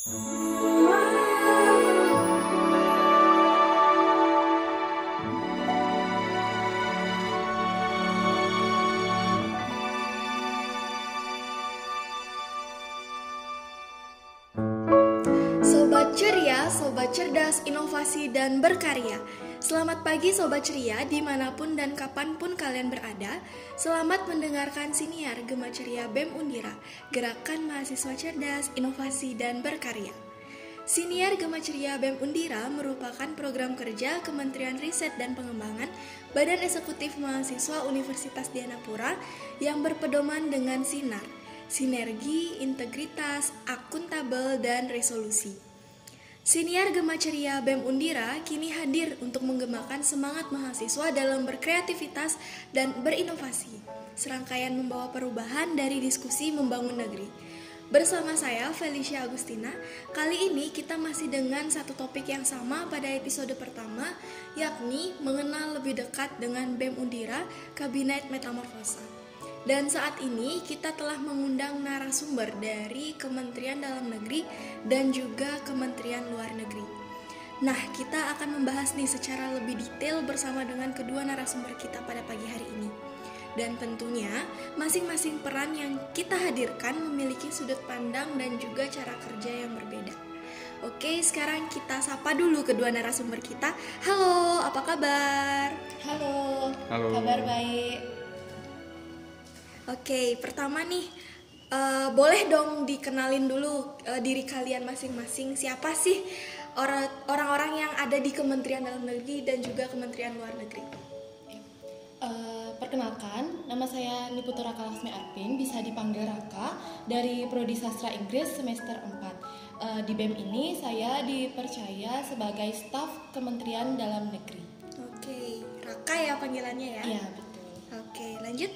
Sobat ceria, sobat cerdas, inovasi, dan berkarya Selamat pagi sobat ceria di mana pun dan kapan pun kalian berada Selamat mendengarkan siniar Gema Ceria BEM Undira Gerakan Mahasiswa Cerdas, Inovasi, dan Berkarya Siniar Gema Ceria BEM Undira merupakan program kerja Kementerian Riset dan Pengembangan Badan Eksekutif Mahasiswa Universitas Dianapura yang berpedoman dengan sinar sinergi, integritas, akuntabel, dan resolusi. Siniar Gema Ceria BEM Undira kini hadir untuk menggemakan semangat mahasiswa dalam berkreativitas dan berinovasi. Serangkaian membawa perubahan dari diskusi membangun negeri. Bersama saya Felicia Agustina, kali ini kita masih dengan satu topik yang sama pada episode pertama, yakni mengenal lebih dekat dengan BEM Undira, Kabinet Metamorfosa. Dan saat ini kita telah mengundang narasumber dari Kementerian Dalam Negeri dan juga Kementerian Luar Negeri. Nah, kita akan membahas nih secara lebih detail bersama dengan kedua narasumber kita pada pagi hari ini. Dan tentunya, masing-masing peran yang kita hadirkan memiliki sudut pandang dan juga cara kerja yang berbeda. Oke, sekarang kita sapa dulu kedua narasumber kita. Halo, apa kabar? Halo, Halo. kabar baik. Oke, pertama nih, eh, boleh dong dikenalin dulu eh, diri kalian masing-masing. Siapa sih orang- orang-orang yang ada di Kementerian Dalam Negeri dan juga Kementerian Luar Negeri? Eh, perkenalkan, nama saya Niputu Raka Lasmi Arpin, bisa dipanggil Raka dari Prodi Sastra Inggris semester 4. Eh, di BEM ini saya dipercaya sebagai staf Kementerian Dalam Negeri. Oke, Raka ya panggilannya ya? Iya, betul. Oke, lanjut.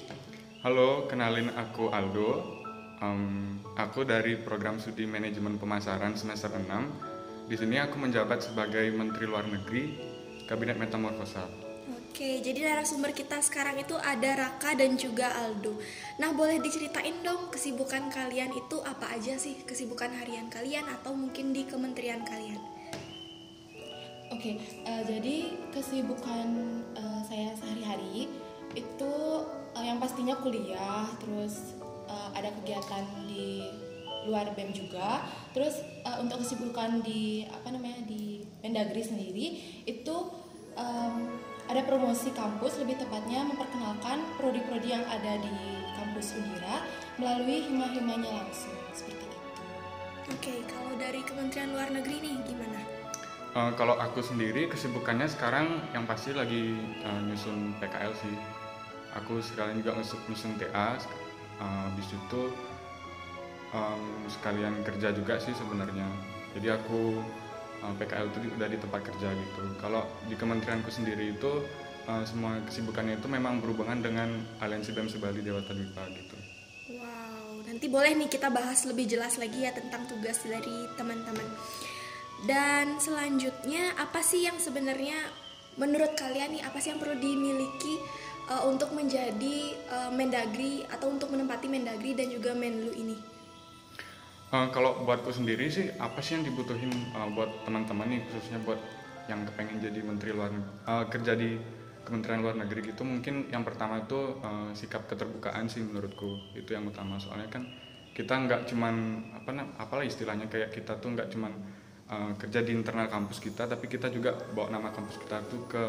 Halo, kenalin aku Aldo. Em, aku dari program studi manajemen pemasaran semester 6. Di sini aku menjabat sebagai Menteri Luar Negeri Kabinet Metamorfosa. Oke, jadi narasumber kita sekarang itu ada Raka dan juga Aldo. Nah, boleh diceritain dong kesibukan kalian itu apa aja sih? Kesibukan harian kalian atau mungkin di kementerian kalian? Oke, eh, jadi kesibukan eh, saya sehari-hari itu yang pastinya kuliah, terus eh, ada kegiatan di luar BEM juga. Terus eh, untuk kesibukan di apa namanya di Mendagri sendiri itu em, ada promosi kampus, lebih tepatnya memperkenalkan prodi-prodi yang ada di kampus Undira melalui hima-himanya langsung seperti itu. Oke, kalau dari Kementerian Luar Negeri nih gimana? Eh, kalau aku sendiri kesibukannya sekarang yang pasti lagi eh, nyusun PKL sih. Aku sekalian juga nyusun TA. sek- eh, habis itu em, sekalian kerja juga sih sebenarnya. Jadi aku eh, PKL itu udah di tempat kerja gitu. Kalau di kementerianku sendiri itu eh, semua kesibukannya itu memang berhubungan dengan aliansi BEM Sebali Dewata Dwipa gitu. Wow, nanti boleh nih kita bahas lebih jelas lagi ya tentang tugas dari teman-teman. Dan selanjutnya apa sih yang sebenarnya menurut kalian nih apa sih yang perlu dimiliki uh, untuk menjadi uh, Mendagri atau untuk menempati Mendagri dan juga Menlu ini? Eh, kalau buatku sendiri sih apa sih yang dibutuhin eh, buat teman-teman nih khususnya buat yang kepengen jadi menteri luar eh, kerja di Kementerian Luar Negeri gitu mungkin yang pertama itu eh, sikap keterbukaan sih menurutku itu yang utama soalnya kan kita nggak cuman apa apalah istilahnya kayak kita tuh nggak cuman eh, kerja di internal kampus kita tapi kita juga bawa nama kampus kita tuh ke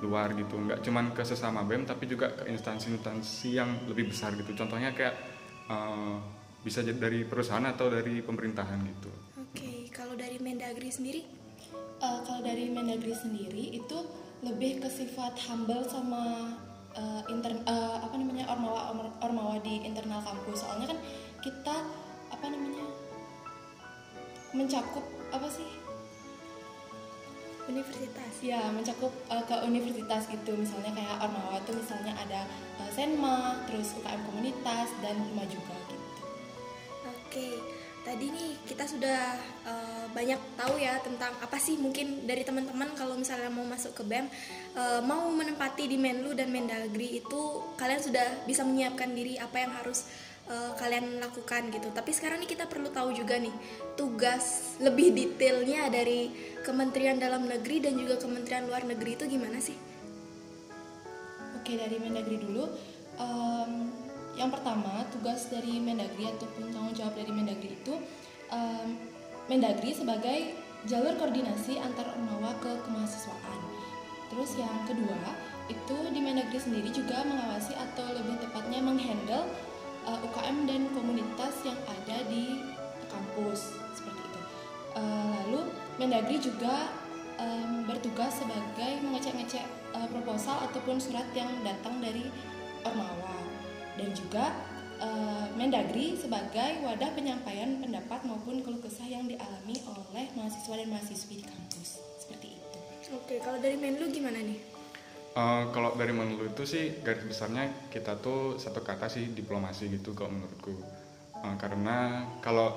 luar gitu nggak cuman ke sesama bem tapi juga ke instansi-instansi yang lebih besar gitu contohnya kayak eh, bisa jadi dari perusahaan atau dari pemerintahan gitu Oke, kalau dari Mendagri sendiri? Eh, kalau dari Mendagri sendiri itu lebih ke sifat humble sama eh, inter- eh, apa namanya ormawa orma- ormawa di internal kampus. Soalnya kan kita apa namanya mencakup apa sih? Universitas. Ya mencakup eh, ke universitas gitu. Misalnya kayak ormawa itu misalnya ada eh, senma, terus UKM komunitas dan hima juga gitu. Oke, tadi nih kita sudah eh, banyak tahu ya tentang apa sih mungkin dari teman-teman kalau misalnya mau masuk ke BEM, eh, mau menempati di Menlu dan Mendagri itu kalian sudah bisa menyiapkan diri apa yang harus uh, kalian lakukan gitu. Tapi sekarang nih kita perlu tahu juga nih tugas lebih detailnya dari Kementerian Dalam Negeri dan juga Kementerian Luar Negeri itu gimana sih? Oke dari Mendagri dulu. Um, yang pertama tugas dari Mendagri ataupun tanggung jawab dari Mendagri itu um, Mendagri sebagai jalur koordinasi antar ormawa ke kemahasiswaan. Terus yang kedua itu di Mendagri sendiri juga mengawasi atau lebih tepatnya menghandle uh, eh, UKM dan komunitas yang ada di kampus seperti itu. Uh, lalu Mendagri juga um, bertugas sebagai mengecek-ngecek uh, proposal ataupun surat yang datang dari ormawa dan juga uh, Mendagri sebagai wadah penyampaian pendapat maupun keluh kesah yang dialami oleh mahasiswa dan mahasiswi di kampus seperti itu. Oke, kalau dari Menlu gimana nih? Uh, kalau dari Menlu itu sih garis besarnya kita tuh satu kata sih diplomasi gitu kalau menurutku. Uh, karena kalau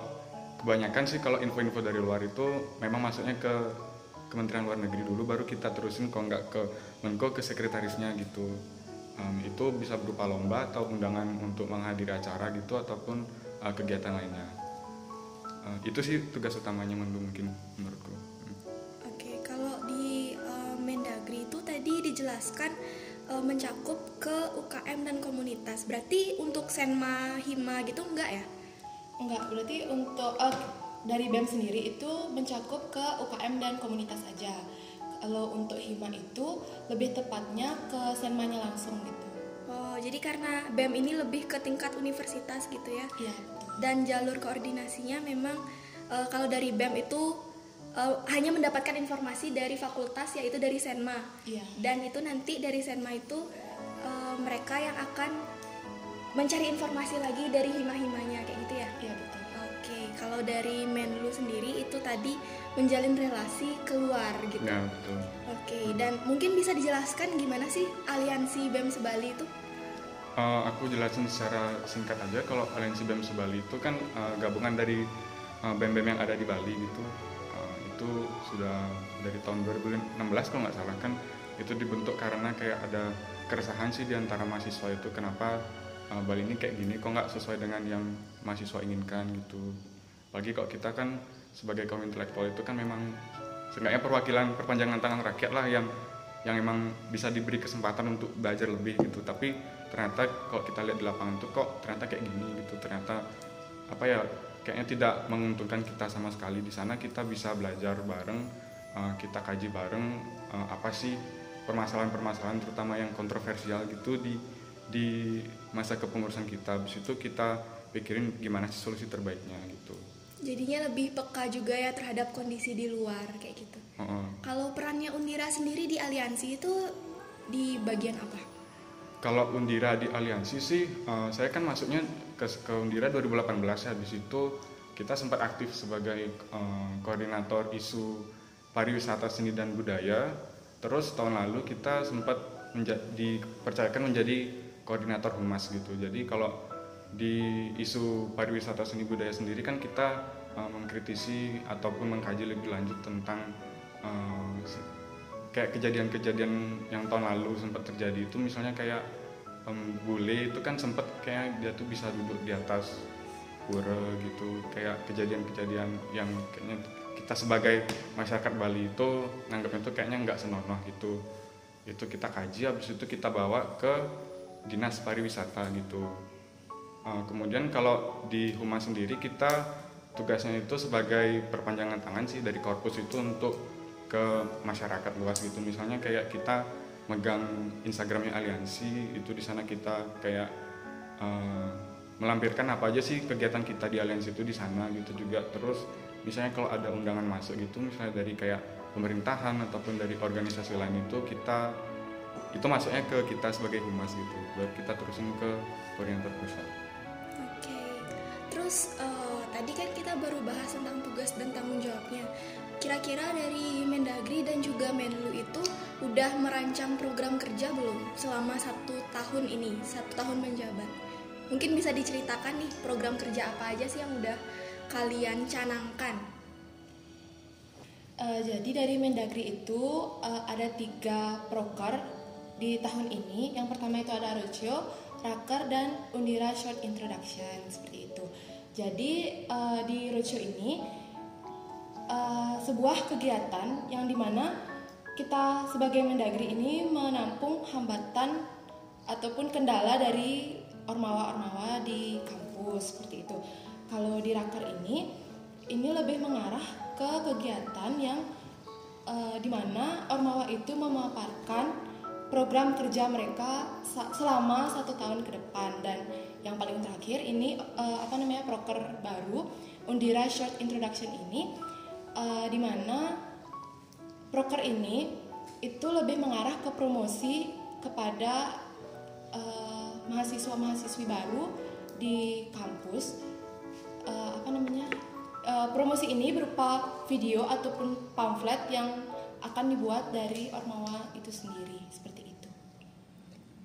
kebanyakan sih kalau info-info dari luar itu memang masuknya ke Kementerian Luar Negeri dulu baru kita terusin kalau nggak ke Menko ke sekretarisnya gitu. Um, itu bisa berupa lomba atau undangan untuk menghadiri acara gitu ataupun uh, kegiatan lainnya. Uh, itu sih tugas utamanya mungkin menurutku dijelaskan uh, mencakup ke UKM dan komunitas berarti untuk Senma Hima gitu enggak ya enggak berarti untuk uh, dari BEM sendiri itu mencakup ke UKM dan komunitas saja. Kalau untuk hima itu lebih tepatnya ke senmanya langsung gitu. Oh, jadi karena BEM ini lebih ke tingkat universitas gitu ya? Iya. Dan jalur koordinasinya memang uh, kalau dari BEM itu uh, hanya mendapatkan informasi dari fakultas yaitu dari Senma. Iya. Dan itu nanti dari Senma itu uh, mereka yang akan mencari informasi lagi dari hima-himanya kayak gitu ya? Iya betul kalau dari Menlu sendiri itu tadi menjalin relasi keluar gitu. Ya, betul. Oke, dan mungkin bisa dijelaskan gimana sih aliansi BEM Sebali itu? Uh, aku jelasin secara singkat aja kalau aliansi BEM Sebali itu kan uh, gabungan dari uh, BEM-BEM yang ada di Bali gitu. Itu sudah dari tahun 2016 kalau nggak salah kan itu dibentuk karena kayak ada keresahan sih di antara mahasiswa itu kenapa uh, Bali ini kayak gini kok nggak sesuai dengan yang mahasiswa inginkan gitu. Apalagi kalau kita kan sebagai kaum intelektual itu kan memang seenggaknya perwakilan perpanjangan tangan rakyat lah yang yang emang bisa diberi kesempatan untuk belajar lebih gitu. Tapi ternyata kalau kita lihat di lapangan tuh kok ternyata kayak gini gitu ternyata apa ya kayaknya tidak menguntungkan kita sama sekali di sana kita bisa belajar bareng uh, kita kaji bareng uh, apa sih permasalahan-permasalahan terutama yang kontroversial gitu di di masa kepengurusan kita habis itu kita pikirin gimana sih solusi terbaiknya gitu jadinya lebih peka juga ya terhadap kondisi di luar kayak gitu. Uh -uh. Kalau perannya Undira sendiri di aliansi itu di bagian apa? Kalau Undira di aliansi sih, uh, saya kan masuknya ke, ke Undira 2018 ya. Di situ kita sempat aktif sebagai uh, koordinator isu pariwisata seni dan budaya. Terus tahun lalu kita sempat menja dipercayakan menjadi koordinator humas gitu. Jadi kalau di isu pariwisata seni budaya sendiri kan kita uh, mengkritisi ataupun mengkaji lebih lanjut tentang uh, kayak kejadian-kejadian yang tahun lalu sempat terjadi itu misalnya kayak um, bule itu kan sempat kayak dia tuh bisa duduk di atas pura gitu. Kayak kejadian-kejadian yang kayaknya kita sebagai masyarakat Bali itu nganggapnya itu kayaknya nggak senonoh gitu. Itu kita kaji habis itu kita bawa ke dinas pariwisata gitu. Uh, kemudian kalau di humas sendiri kita tugasnya itu sebagai perpanjangan tangan sih dari korpus itu untuk ke masyarakat luas gitu. Misalnya kayak kita megang Instagramnya aliansi itu di sana kita kayak uh, melampirkan apa aja sih kegiatan kita di aliansi itu di sana gitu juga. Terus misalnya kalau ada undangan masuk gitu misalnya dari kayak pemerintahan ataupun dari organisasi lain itu kita itu masuknya ke kita sebagai humas gitu buat kita terusin ke koordinator pusat. Terus uh, tadi kan kita baru bahas tentang tugas dan tanggung jawabnya. Kira-kira dari Mendagri dan juga Menlu itu udah merancang program kerja belum selama satu tahun ini, satu tahun menjabat? Mungkin bisa diceritakan nih program kerja apa aja sih yang udah kalian canangkan? Uh, jadi dari Mendagri itu uh, ada tiga proker di tahun ini. Yang pertama itu ada Rocio, Raker dan Undira Short Introduction seperti. Jadi uh, di roadshow ini uh, sebuah kegiatan yang di mana kita sebagai Mendagri ini menampung hambatan ataupun kendala dari ormawa-ormawa di kampus seperti itu. Kalau di Raker ini, ini lebih mengarah ke kegiatan yang uh, di mana ormawa itu memaparkan program kerja mereka selama satu tahun ke depan. Dan yang paling terakhir ini uh, apa namanya proker baru Undira Short Introduction ini uh, di mana proker ini itu lebih mengarah ke promosi kepada uh, mahasiswa-mahasiswi baru di kampus. Uh, apa namanya uh, promosi ini berupa video ataupun pamflet yang akan dibuat dari ormawa itu sendiri seperti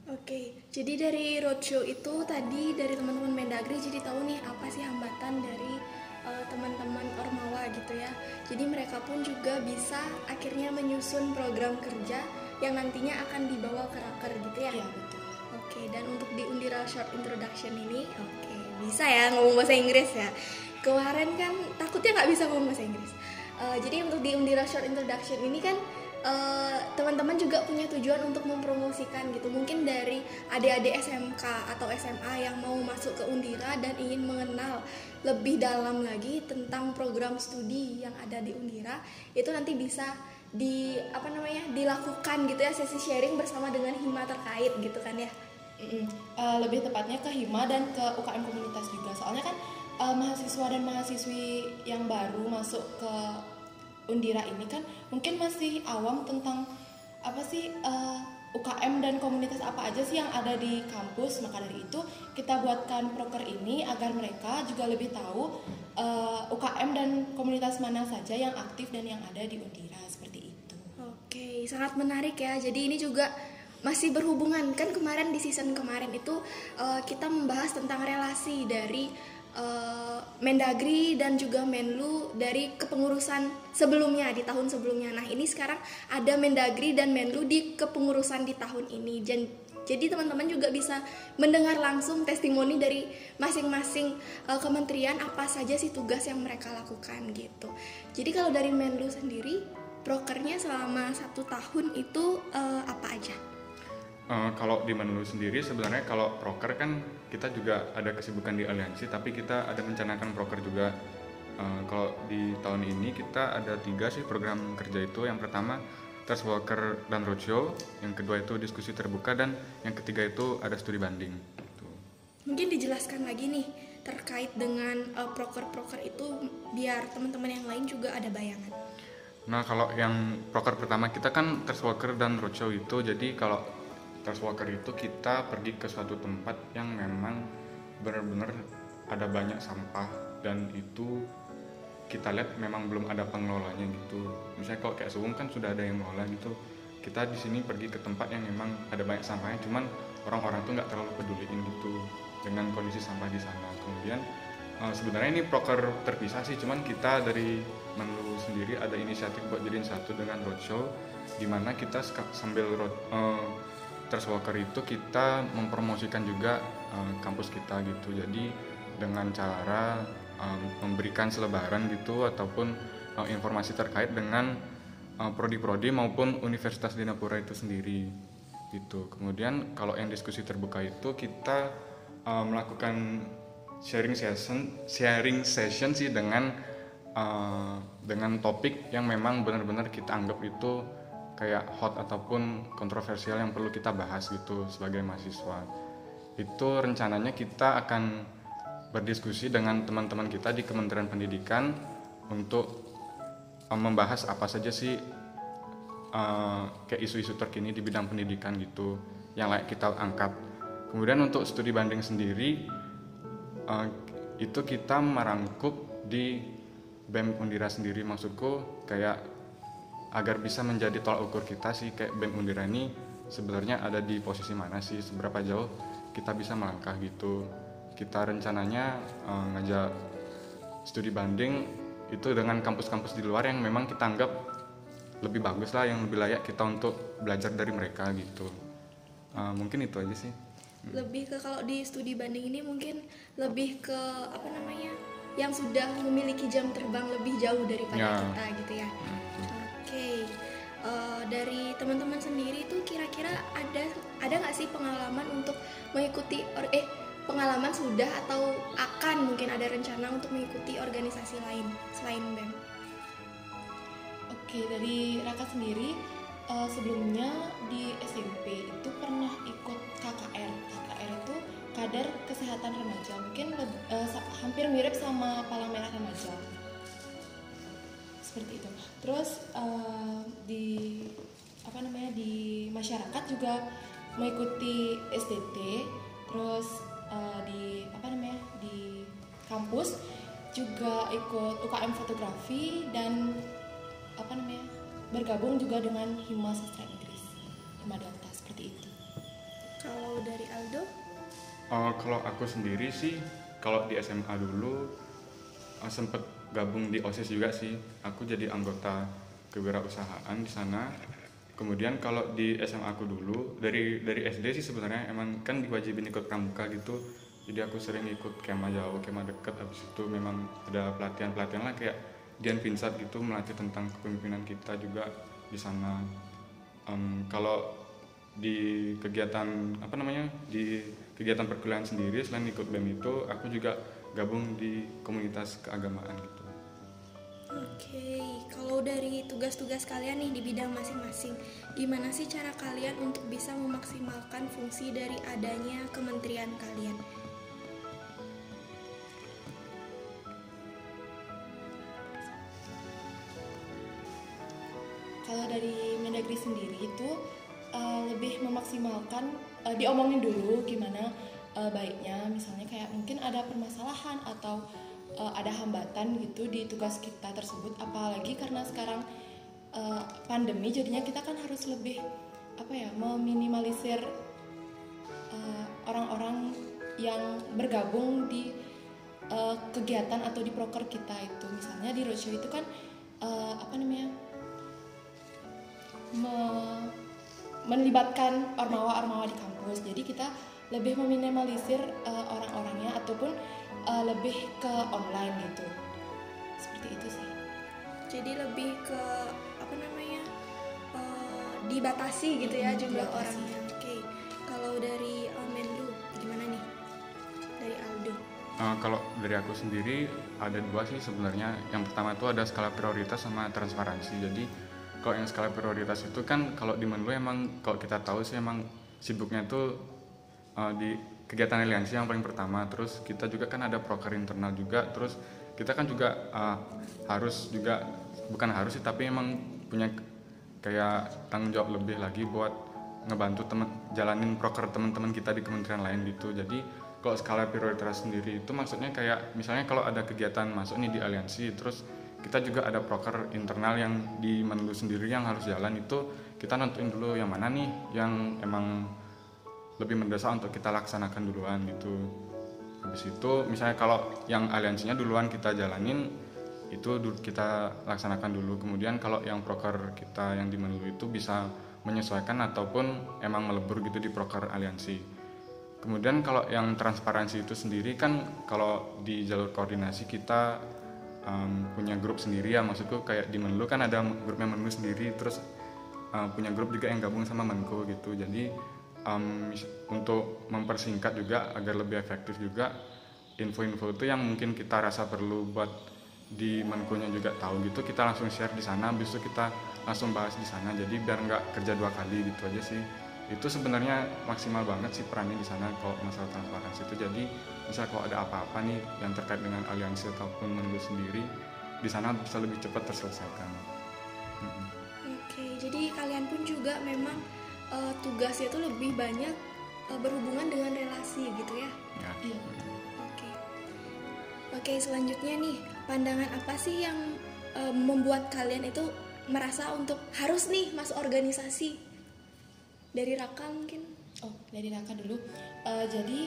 Oke, jadi dari roadshow itu tadi dari teman-teman Mendagri jadi tahu nih apa sih hambatan dari uh, teman-teman Ormawa gitu ya. Jadi mereka pun juga bisa akhirnya menyusun program kerja yang nantinya akan dibawa ke raker gitu ya. Iya betul. Oke, dan untuk di Undira Short Introduction ini, oke bisa ya ngomong bahasa Inggris ya. Kemarin kan takutnya nggak bisa ngomong bahasa Inggris. Uh, jadi untuk di Undira Short Introduction ini kan Eh, teman-teman uh, juga punya tujuan untuk mempromosikan gitu. Mungkin dari adik-adik SMK atau SMA yang mau masuk ke Undira dan ingin mengenal lebih dalam lagi tentang program studi yang ada di Undira itu nanti bisa di apa namanya dilakukan gitu ya sesi sharing bersama dengan hima terkait gitu kan ya. Mm uh, lebih tepatnya ke hima dan ke UKM komunitas juga. Soalnya kan uh, mahasiswa dan mahasiswi yang baru masuk ke Undira ini kan mungkin masih awam tentang apa sih uh, eh, UKM dan komunitas apa aja sih yang ada di kampus maka dari itu kita buatkan proker ini agar mereka juga lebih tahu uh, eh, UKM dan komunitas mana saja yang aktif dan yang ada di Undira seperti itu. Oke, sangat menarik ya. Jadi ini juga masih berhubungan kan kemarin di season kemarin itu uh, kita membahas tentang relasi dari uh, Mendagri dan juga Menlu dari kepengurusan sebelumnya di tahun sebelumnya. Nah ini sekarang ada Mendagri dan Menlu di kepengurusan di tahun ini. Jadi teman-teman juga bisa mendengar langsung testimoni dari masing-masing uh, kementerian apa saja sih tugas yang mereka lakukan gitu. Jadi kalau dari Menlu sendiri, prokernya selama satu tahun itu uh, apa aja? Uh, kalau di Menlu sendiri sebenarnya kalau proker kan kita juga ada kesibukan di aliansi tapi kita ada mencanakan proker juga. Uh, kalau di tahun ini kita ada tiga sih program kerja itu. Yang pertama Trust Walker dan Roadshow. Yang kedua itu diskusi terbuka dan yang ketiga itu ada studi banding. Gitu. mungkin dijelaskan lagi nih terkait dengan uh, proker-proker itu biar teman-teman yang lain juga ada bayangan. Nah kalau yang proker pertama kita kan Trust Walker dan Roadshow itu. Jadi kalau Trust Walker itu kita pergi ke suatu tempat yang memang benar-benar ada banyak sampah dan itu kita lihat memang belum ada pengelolanya gitu. Misalnya kalau kayak Suwung kan sudah ada yang mengelola gitu. Kita di sini pergi ke tempat yang memang ada banyak sampahnya, cuman orang-orang tuh nggak terlalu peduliin gitu dengan kondisi sampah di sana. Kemudian uh, sebenarnya ini proker terpisah sih, cuman kita dari Menlu sendiri ada inisiatif buat jadiin satu dengan roadshow, di mana kita sambil road, uh, Trust Walker itu kita mempromosikan juga uh, kampus kita gitu. Jadi dengan cara um, memberikan selebaran gitu ataupun uh, informasi terkait dengan prodi-prodi uh, maupun Universitas Dinapura itu sendiri gitu. Kemudian kalau yang diskusi terbuka itu kita uh, melakukan sharing session sharing session sih dengan uh, dengan topik yang memang benar-benar kita anggap itu kayak hot ataupun kontroversial yang perlu kita bahas gitu sebagai mahasiswa itu rencananya kita akan berdiskusi dengan teman-teman kita di Kementerian Pendidikan untuk um, membahas apa saja sih uh, kayak isu-isu terkini di bidang pendidikan gitu yang layak kita angkat. Kemudian untuk studi banding sendiri uh, itu kita merangkup di BEM Undira sendiri maksudku kayak agar bisa menjadi tolak ukur kita sih kayak BEM Undira ini sebenarnya ada di posisi mana sih seberapa jauh kita bisa melangkah gitu. Kita rencananya uh, ngajak studi banding itu dengan kampus-kampus di luar yang memang kita anggap lebih bagus lah yang lebih layak kita untuk belajar dari mereka gitu. Uh, mungkin itu aja sih. Lebih ke kalau di studi banding ini mungkin lebih ke apa namanya yang sudah memiliki jam terbang lebih jauh daripada Ya. kita gitu ya oke Eh, dari teman-teman sendiri itu kira-kira ada ada nggak sih pengalaman untuk mengikuti or- eh pengalaman sudah atau akan mungkin ada rencana untuk mengikuti organisasi lain selain BEM Oke, dari Raka sendiri eh, sebelumnya di SMP itu pernah ikut KKR. KKR itu Kader Kesehatan Remaja. Mungkin sa- hampir mirip sama Palang Merah Remaja. Seperti itu. Terus eh, di apa namanya di masyarakat juga mengikuti SDT. Terus eh, di apa namanya di kampus juga ikut UKM fotografi dan apa namanya bergabung juga dengan Hima Sastra Inggris Hima Delta seperti itu kalau dari Aldo Oh, kalau aku sendiri sih, kalau di SMA dulu eh, sempet gabung di OSIS juga sih. Aku jadi anggota kewirausahaan di sana. Kemudian kalau di SMA aku dulu dari dari SD sih sebenarnya emang kan diwajibin ikut pramuka gitu. Jadi aku sering ikut kemah jauh, kemah deket. Habis itu memang ada pelatihan-pelatihan lah kayak Dian Pinsat gitu melatih tentang kepemimpinan kita juga di sana. Em, kalau di kegiatan apa namanya di kegiatan perkuliahan sendiri selain ikut BEM itu aku juga gabung di komunitas keagamaan gitu. Oke, kalau dari tugas-tugas kalian nih di bidang masing-masing, gimana sih cara kalian untuk bisa memaksimalkan fungsi dari adanya kementerian kalian? kalau dari Mendagri sendiri itu eh, lebih memaksimalkan eh, diomongin dulu gimana eh, baiknya misalnya kayak mungkin ada permasalahan atau eh, ada hambatan gitu di tugas kita tersebut apalagi karena sekarang eh, pandemi jadinya kita kan harus lebih apa ya meminimalisir eh, orang-orang yang bergabung di eh, kegiatan atau di proker kita itu misalnya di roadshow itu kan eh, apa namanya me- melibatkan ormawa-ormawa di kampus. Jadi kita lebih meminimalisir eh, orang-orangnya ataupun eh, lebih ke online gitu. Seperti itu sih. Jadi lebih ke apa namanya eh, dibatasi gitu ya Mm, jumlah dibatasi. orangnya. Oke, kalau dari eh, Menlu gimana nih? Dari Aldo. Uh, kalau dari aku sendiri ada dua sih sebenarnya. Yang pertama itu ada skala prioritas sama transparansi. Jadi kalau yang skala prioritas itu kan kalau di Menlu emang kalau kita tahu sih emang sibuknya itu uh, di kegiatan aliansi yang paling pertama. Terus kita juga kan ada proker internal juga. Terus kita kan juga uh, harus juga bukan harus sih tapi emang punya kayak tanggung jawab lebih lagi buat ngebantu temen jalanin proker teman-teman kita di kementerian lain gitu. Jadi kalau skala prioritas sendiri itu maksudnya kayak misalnya kalau ada kegiatan masuk nih di aliansi terus kita juga ada proker internal yang di Menlu sendiri yang harus jalan itu kita nentuin dulu yang mana nih yang emang lebih mendesak untuk kita laksanakan duluan gitu. Habis itu misalnya kalau yang aliansinya duluan kita jalanin itu kita laksanakan dulu. Kemudian kalau yang proker kita yang di Menlu itu bisa menyesuaikan ataupun emang melebur gitu di proker aliansi. Kemudian kalau yang transparansi itu sendiri kan kalau di jalur koordinasi kita um, punya grup sendiri ya. Maksudku kayak di Menlu kan ada grupnya Menlu sendiri terus uh, punya grup juga yang gabung sama Menko gitu. Jadi um, untuk mempersingkat juga agar lebih efektif juga info-info itu yang mungkin kita rasa perlu buat di Menko-nya juga tahu gitu kita langsung share di sana habis itu kita langsung bahas di sana. Jadi biar nggak kerja dua kali gitu aja sih. Itu sebenarnya maksimal banget sih perannya di sana kalau masalah transparansi itu. Jadi misal kalau ada apa-apa nih yang terkait dengan aliansi ataupun menlu sendiri di sana bisa lebih cepat terselesaikan. Mm-mm. Oke, jadi kalian pun juga memang eh, tugasnya itu lebih banyak eh, berhubungan dengan relasi gitu ya. ya Iya. Oke. Oke, selanjutnya nih, pandangan apa sih yang eh, membuat kalian itu merasa untuk harus nih masuk organisasi? Dari Raka mungkin? Oh, dari Raka dulu. Eh, jadi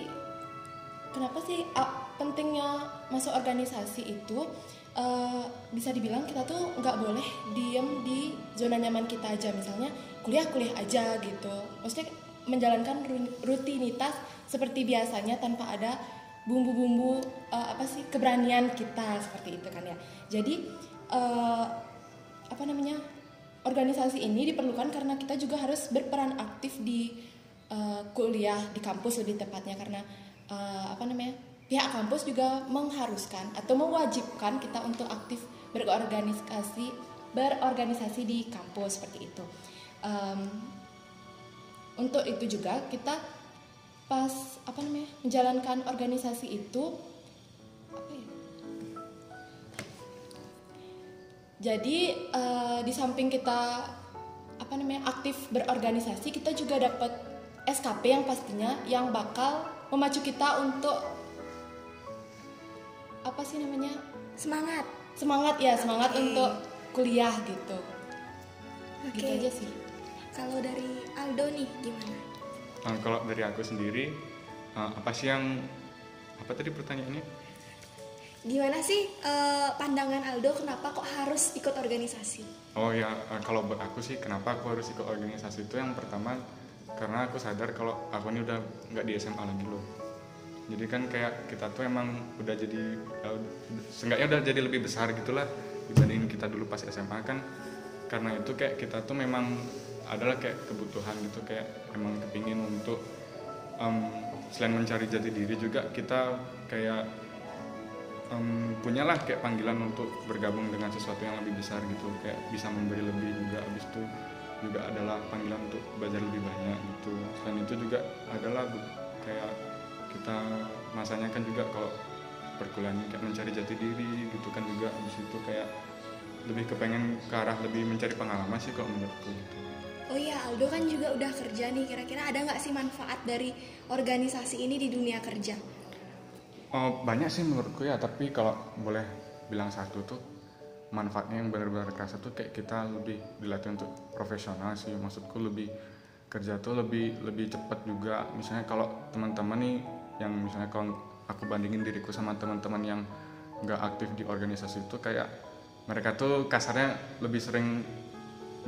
kenapa sih ah, pentingnya masuk organisasi itu eh, bisa dibilang kita tuh nggak boleh diem di zona nyaman kita aja misalnya kuliah kuliah aja gitu. Maksudnya menjalankan ru- rutinitas seperti biasanya tanpa ada bumbu-bumbu uh, apa sih keberanian kita seperti itu kan ya. Jadi uh, apa namanya organisasi ini diperlukan karena kita juga harus berperan aktif di uh, kuliah di kampus lebih tepatnya karena uh, apa namanya pihak kampus juga mengharuskan atau mewajibkan kita untuk aktif berorganisasi berorganisasi di kampus seperti itu. Um, untuk itu juga kita pas apa namanya menjalankan organisasi itu apa ya? Jadi uh, di samping kita apa namanya aktif berorganisasi, kita juga dapat SKP yang pastinya yang bakal memacu kita untuk apa sih namanya Semangat. semangat ya semangat Oke. untuk kuliah gitu. Oke. Gitu aja sih. Kalau dari Aldo nih gimana? Eh, kalau dari aku sendiri eh, apa sih yang apa tadi pertanyaannya Gimana sih eh, pandangan Aldo kenapa kok harus ikut organisasi? Oh ya, eh, kalau buat aku sih kenapa aku harus ikut organisasi itu yang pertama karena aku sadar kalau aku ini udah nggak di SMA lagi loh. Jadi kan kayak kita tuh emang udah jadi, eh, seenggaknya udah jadi lebih besar gitulah dibandingin kita dulu pas SMA kan. Karena itu kayak kita tuh memang adalah kayak kebutuhan gitu kayak emang kepingin untuk em, selain mencari jati diri juga kita kayak em, punyalah kayak panggilan untuk bergabung dengan sesuatu yang lebih besar gitu kayak bisa memberi lebih juga habis itu juga adalah panggilan untuk belajar lebih banyak gitu selain itu juga adalah kayak kita masanya kan juga kalau perkuliahan ini kayak mencari jati diri gitu kan juga habis itu kayak lebih kepengen ke arah lebih mencari pengalaman sih kalau menurutku gitu. Oh iya, Aldo kan juga udah kerja nih. Kira-kira ada nggak sih manfaat dari organisasi ini di dunia kerja? Oh, banyak sih menurutku ya, tapi kalau boleh bilang satu tuh manfaatnya yang benar-benar kerasa tuh kayak kita lebih dilatih untuk profesional sih. Maksudku lebih kerja tuh lebih lebih cepat juga. Misalnya kalau teman-teman nih yang misalnya kalau aku bandingin diriku sama teman-teman yang nggak aktif di organisasi itu kayak mereka tuh kasarnya lebih sering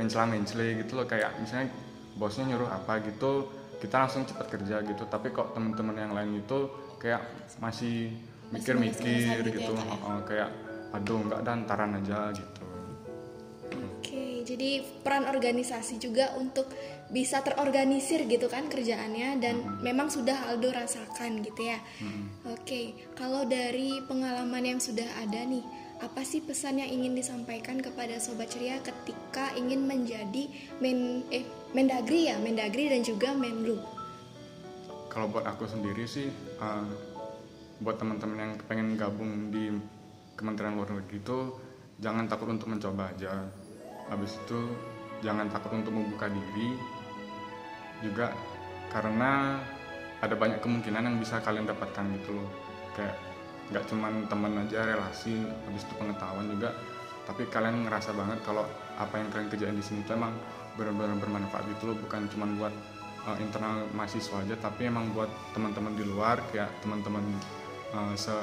mencela-mencela gitu loh. Kayak misalnya bosnya nyuruh apa gitu kita langsung cepat kerja gitu. Tapi kok teman-teman yang lain itu kayak masih mikir-mikir gitu gitu, ya, ya? Kayak aduh nggak ada antaran aja gitu jadi peran organisasi juga untuk bisa terorganisir gitu kan kerjaannya dan memang sudah Aldo rasakan gitu ya. Oke, kalau dari pengalaman yang sudah ada nih, apa sih pesan yang ingin disampaikan kepada sobat ceria ketika ingin menjadi men eh Mendagri ya, Mendagri dan juga Menlu? kalau buat aku sendiri sih eh, buat teman-teman yang pengen gabung di Kementerian Luar Negeri itu jangan takut untuk mencoba aja habis itu jangan takut untuk membuka diri. Juga karena ada banyak kemungkinan yang bisa kalian dapatkan gitu loh. Kayak nggak cuman teman aja relasi habis itu pengetahuan juga. Tapi kalian ngerasa banget kalau apa yang kalian kerjain di sini tuh emang benar-benar bermanfaat gitu loh. Bukan cuman buat uh, internal mahasiswa aja tapi emang buat teman-teman di luar kayak teman-teman uh, se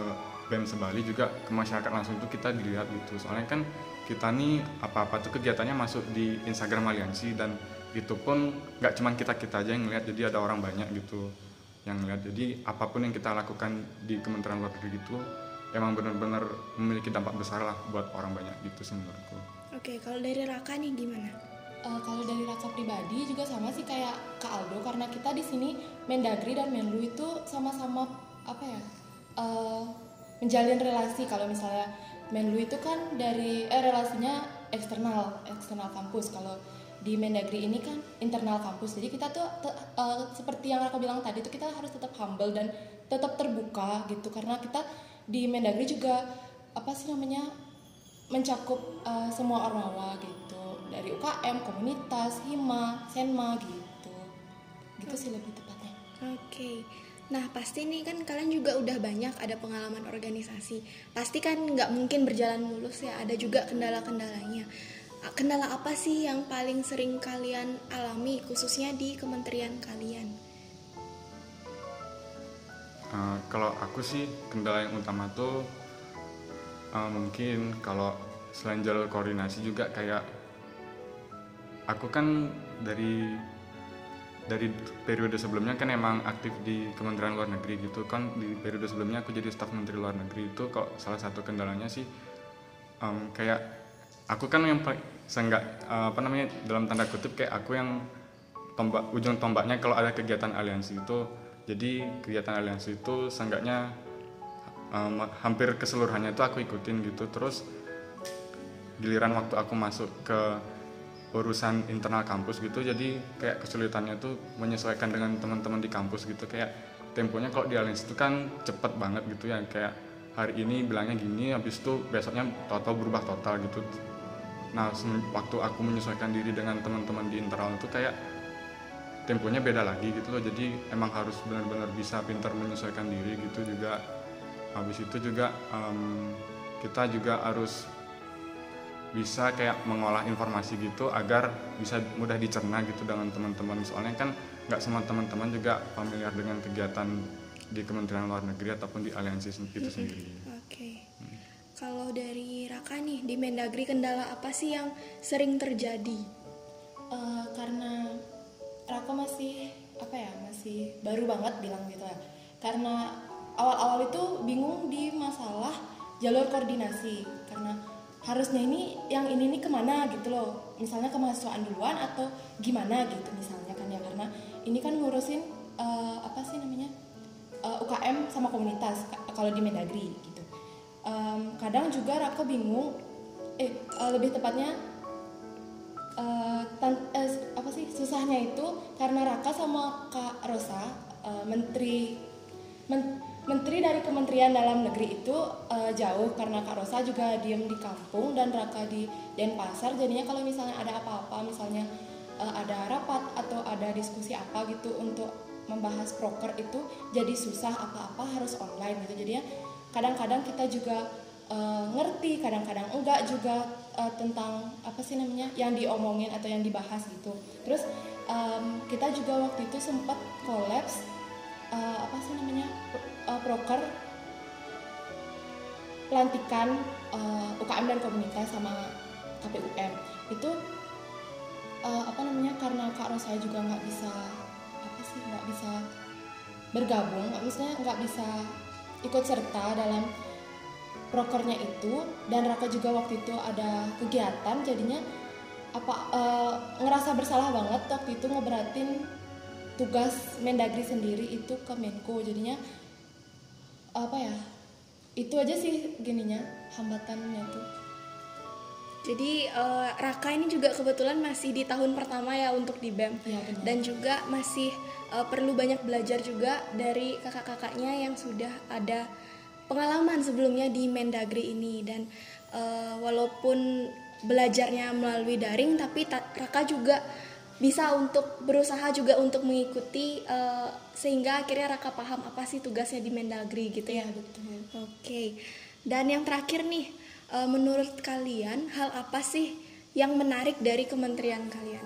BEM sebali juga ke masyarakat langsung itu kita dilihat gitu. Soalnya kan kita nih apa-apa tuh kegiatannya masuk di Instagram Aliansi dan itu pun nggak cuman kita kita aja yang ngeliat jadi ada orang banyak gitu yang ngeliat. Jadi apa pun yang kita lakukan di Kementerian Luar Negeri itu emang benar-benar memiliki dampak besar lah buat orang banyak gitu sih menurutku. Oke, kalau dari Raka nih gimana? Eh, kalau dari rasa pribadi juga sama sih kayak Kak Aldo karena kita di sini Mendagri dan Menlu itu sama-sama apa ya eh, menjalin relasi. Kalau misalnya Menlu itu kan dari eh, relasinya eksternal eksternal kampus. Kalau di Mendagri ini kan internal kampus. Jadi kita tuh te- eh, seperti yang aku bilang tadi tuh kita harus tetap humble dan tetap terbuka gitu. Karena kita di Mendagri juga apa sih namanya mencakup eh, semua ormawa gitu. Dari UKM, komunitas, hima, senma gitu. Gitu sih lebih tepatnya. Oke, nah pasti nih kan kalian juga udah banyak ada pengalaman organisasi. Pasti kan nggak mungkin berjalan mulus ya, ada juga kendala-kendalanya. Kendala apa sih yang paling sering kalian alami khususnya di kementerian kalian? Uh, kalau aku sih kendala yang utama tuh uh, mungkin kalau selain jalur koordinasi juga kayak aku kan dari dari periode sebelumnya kan emang aktif di Kementerian Luar Negeri gitu. Kan di periode sebelumnya aku jadi staf Menteri Luar Negeri itu kok salah satu kendalanya sih um, kayak aku kan yang seenggak uh, apa namanya dalam tanda kutip kayak aku yang tombak ujung tombaknya kalau ada kegiatan aliansi itu. Jadi kegiatan aliansi itu seenggaknya um, hampir keseluruhannya itu aku ikutin gitu. Terus giliran waktu aku masuk ke urusan internal kampus gitu jadi kayak kesulitannya tuh menyesuaikan dengan teman-teman di kampus gitu. Kayak temponya kalau di aliansi itu kan cepet banget gitu ya kayak hari ini bilangnya gini habis itu besoknya total berubah total gitu. Nah waktu aku menyesuaikan diri dengan teman-teman di internal itu kayak temponya beda lagi gitu loh. Jadi emang harus benar-benar bisa pintar menyesuaikan diri gitu juga. Habis itu juga um, kita juga harus bisa kayak mengolah informasi gitu agar bisa mudah dicerna gitu dengan teman-teman soalnya kan nggak semua teman-teman juga familiar dengan kegiatan di Kementerian Luar Negeri ataupun di aliansi itu sendiri. Oke. Okay. Hmm. Kalau dari Raka nih di Mendagri kendala apa sih yang sering terjadi? Uh, karena Raka masih apa ya masih baru banget bilang gitu ya. Karena awal-awal itu bingung di masalah jalur koordinasi karena harusnya ini yang ini nih ke mana gitu loh. Misalnya kemahasiswaan duluan atau gimana gitu misalnya kan ya. Karena ini kan ngurusin uh, apa sih namanya uh, eh, UKM sama komunitas kalau di Mendagri gitu. Um, kadang juga Raka bingung eh uh, lebih tepatnya uh, tan uh, apa sih susahnya itu karena Raka sama Kak Rosa uh, menteri men Menteri dari Kementerian Dalam Negeri itu uh, jauh karena Kak Rosa juga diem di kampung dan Raka di Denpasar. Jadinya kalau misalnya ada apa-apa, misalnya uh, ada rapat atau ada diskusi apa gitu untuk membahas proker itu jadi susah apa-apa harus online gitu. Jadinya kadang-kadang kita juga uh, ngerti, kadang-kadang enggak juga uh, tentang apa sih namanya yang diomongin atau yang dibahas gitu. Terus um, kita juga waktu itu sempat kolaps uh, apa sih namanya uh, proker pelantikan uh, UKM dan komunitas sama KPUM itu uh, apa namanya karena Kak Rosa juga nggak bisa apa sih nggak bisa bergabung maksudnya nggak bisa ikut serta dalam prokernya itu dan Raka juga waktu itu ada kegiatan jadinya apa uh, ngerasa bersalah banget waktu itu ngeberatin tugas Mendagri sendiri itu ke Menko. Jadinya apa ya? Itu aja sih gininya hambatannya tuh. Jadi uh, Raka ini juga kebetulan masih di tahun pertama ya untuk di BEM. Ya, dan juga masih uh, perlu banyak belajar juga dari kakak-kakaknya yang sudah ada pengalaman sebelumnya di Mendagri ini. Dan uh, walaupun belajarnya melalui daring tapi Raka juga bisa untuk berusaha juga untuk mengikuti uh, sehingga akhirnya Raka paham apa sih tugasnya di Mendagri gitu ya. ya betul. Oke. Okay. Dan yang terakhir nih, uh, menurut kalian hal apa sih yang menarik dari kementerian kalian?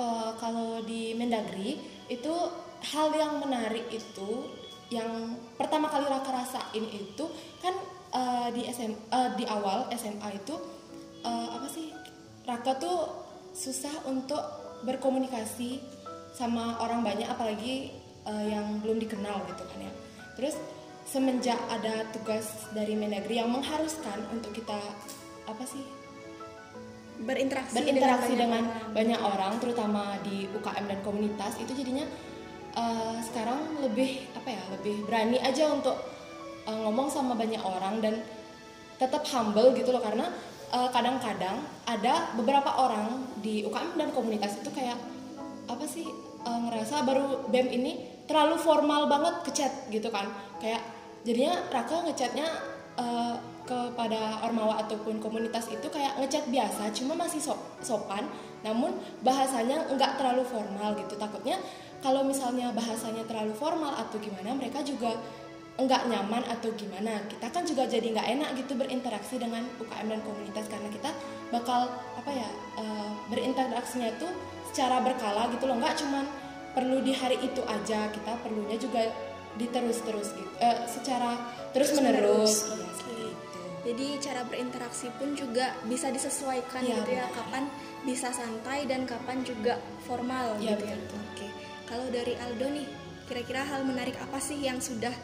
Uh, kalau di Mendagri itu hal yang menarik itu yang pertama kali Raka rasain itu kan uh, di SM uh, di awal SMA itu uh, apa sih Raka tuh susah untuk berkomunikasi sama orang banyak apalagi uh, yang belum dikenal gitu kan ya. Terus semenjak ada tugas dari Mendagri yang mengharuskan untuk kita apa sih? Berinteraksi berinteraksi dengan, dengan banyak orang terutama di UKM dan komunitas itu jadinya uh, sekarang lebih apa ya lebih berani aja untuk uh, ngomong sama banyak orang dan tetap humble gitu loh. Karena kadang-kadang uh, ada beberapa orang di UKM dan komunitas itu kayak apa sih uh, ngerasa baru BEM ini terlalu formal banget ke chat gitu kan. Kayak jadinya Raka ngechatnya uh, kepada ormawa ataupun komunitas itu kayak ngechat biasa cuma masih so sopan namun bahasanya nggak terlalu formal gitu. Takutnya kalau misalnya bahasanya terlalu formal atau gimana mereka juga enggak nyaman atau gimana kita kan juga jadi nggak enak gitu berinteraksi dengan UKM dan komunitas karena kita bakal apa ya uh, berinteraksinya tuh secara berkala gitu loh nggak cuman perlu di hari itu aja kita perlunya juga diterus terus gitu uh, secara terus menerus, iya, gitu. Jadi cara berinteraksi pun juga bisa disesuaikan Iya, gitu ya, benar. kapan bisa santai dan kapan juga formal Iya, gitu ya. Oke. Kalau dari Aldo nih, kira-kira hal menarik apa sih yang sudah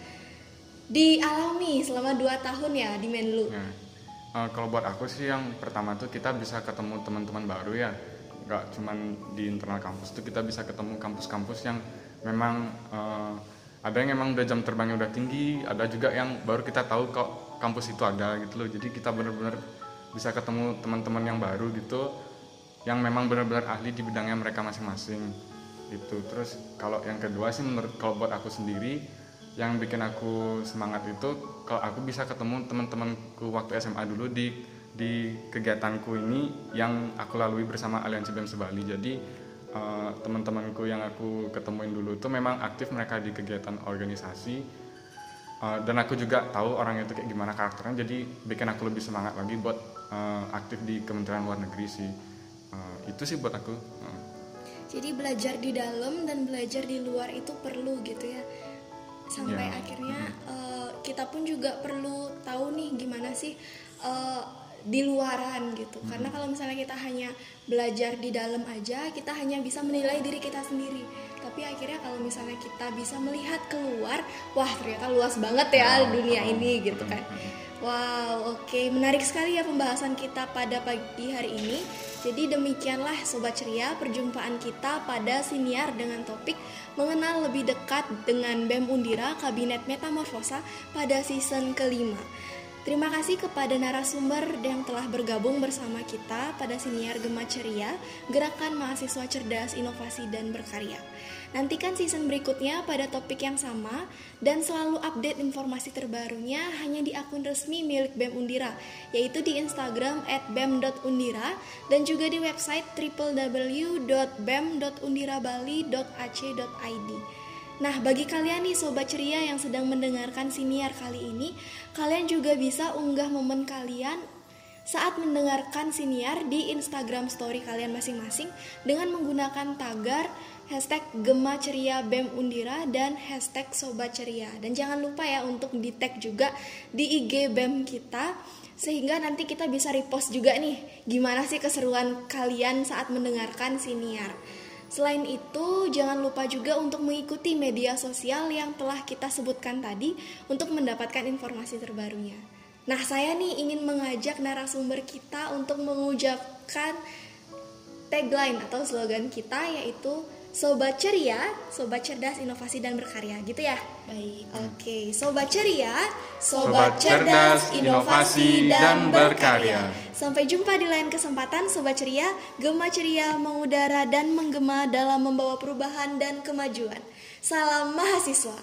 dialami selama 2 tahun ya di Menlu? Ya. Eh, kalau buat aku sih yang pertama tuh kita bisa ketemu teman-teman baru ya nggak cuman di internal kampus tuh kita bisa ketemu kampus-kampus yang memang eh, ada yang memang udah jam terbangnya udah tinggi ada juga yang baru kita tahu kok kampus itu ada gitu loh jadi kita benar-benar bisa ketemu teman-teman yang baru gitu yang memang benar-benar ahli di bidangnya mereka masing-masing gitu terus kalau yang kedua sih menurut kalau buat aku sendiri yang bikin aku semangat itu kalau aku bisa ketemu teman-temanku waktu SMA dulu di di kegiatanku ini yang aku lalui bersama Aliansi BEM Sebali jadi eh, teman-temanku yang aku ketemuin dulu itu memang aktif mereka di kegiatan organisasi. Uh, dan aku juga tahu orang itu kayak gimana karakternya jadi bikin aku lebih semangat lagi buat uh, aktif di Kementerian Luar Negeri sih. Uh, itu sih buat aku. Uh, Jadi belajar di dalam dan belajar di luar itu perlu gitu ya. Sampai Ya. akhirnya eh, kita pun juga perlu tahu nih gimana sih eh, di luaran gitu. Karena kalau misalnya kita hanya belajar di dalam aja, kita hanya bisa menilai diri kita sendiri. Tapi akhirnya kalau misalnya kita bisa melihat keluar, wah ternyata luas banget ya dunia ini gitu kan. Wow, oke, menarik sekali ya pembahasan kita pada pagi hari ini. Jadi demikianlah Sobat Ceria perjumpaan kita pada siniar dengan topik mengenal lebih dekat dengan BEM Undira Kabinet Metamorfosa pada season kelima. Terima kasih kepada narasumber yang telah bergabung bersama kita pada siniar Gema Ceria, Gerakan Mahasiswa Cerdas, Inovasi, dan Berkarya. Nantikan season berikutnya pada topik yang sama dan selalu update informasi terbarunya hanya di akun resmi milik BEM Undira, yaitu di Instagram at bem.undira dan juga di website www.bem.undirabali.ac.id. Nah, bagi kalian nih sobat ceria yang sedang mendengarkan siniar kali ini, kalian juga bisa unggah momen kalian saat mendengarkan siniar di Instagram story kalian masing-masing dengan menggunakan tagar hashtag Gema Ceria BEM Undira dan hashtag Sobat Ceria. Dan jangan lupa ya untuk di tag juga di IG BEM kita sehingga nanti kita bisa repost juga nih gimana sih keseruan kalian saat mendengarkan siniar. Selain itu, jangan lupa juga untuk mengikuti media sosial yang telah kita sebutkan tadi untuk mendapatkan informasi terbarunya. Nah, saya nih ingin mengajak narasumber kita untuk mengucapkan tagline atau slogan kita yaitu Sobat Ceria, Sobat Cerdas, Inovasi dan Berkarya, gitu ya? Baik. Oke, Sobat Ceria, Sobat Cerdas, Inovasi, dan Berkarya. Sampai jumpa di lain kesempatan Sobat Ceria, Gema Ceria mengudara dan menggema dalam membawa perubahan dan kemajuan. Salam mahasiswa.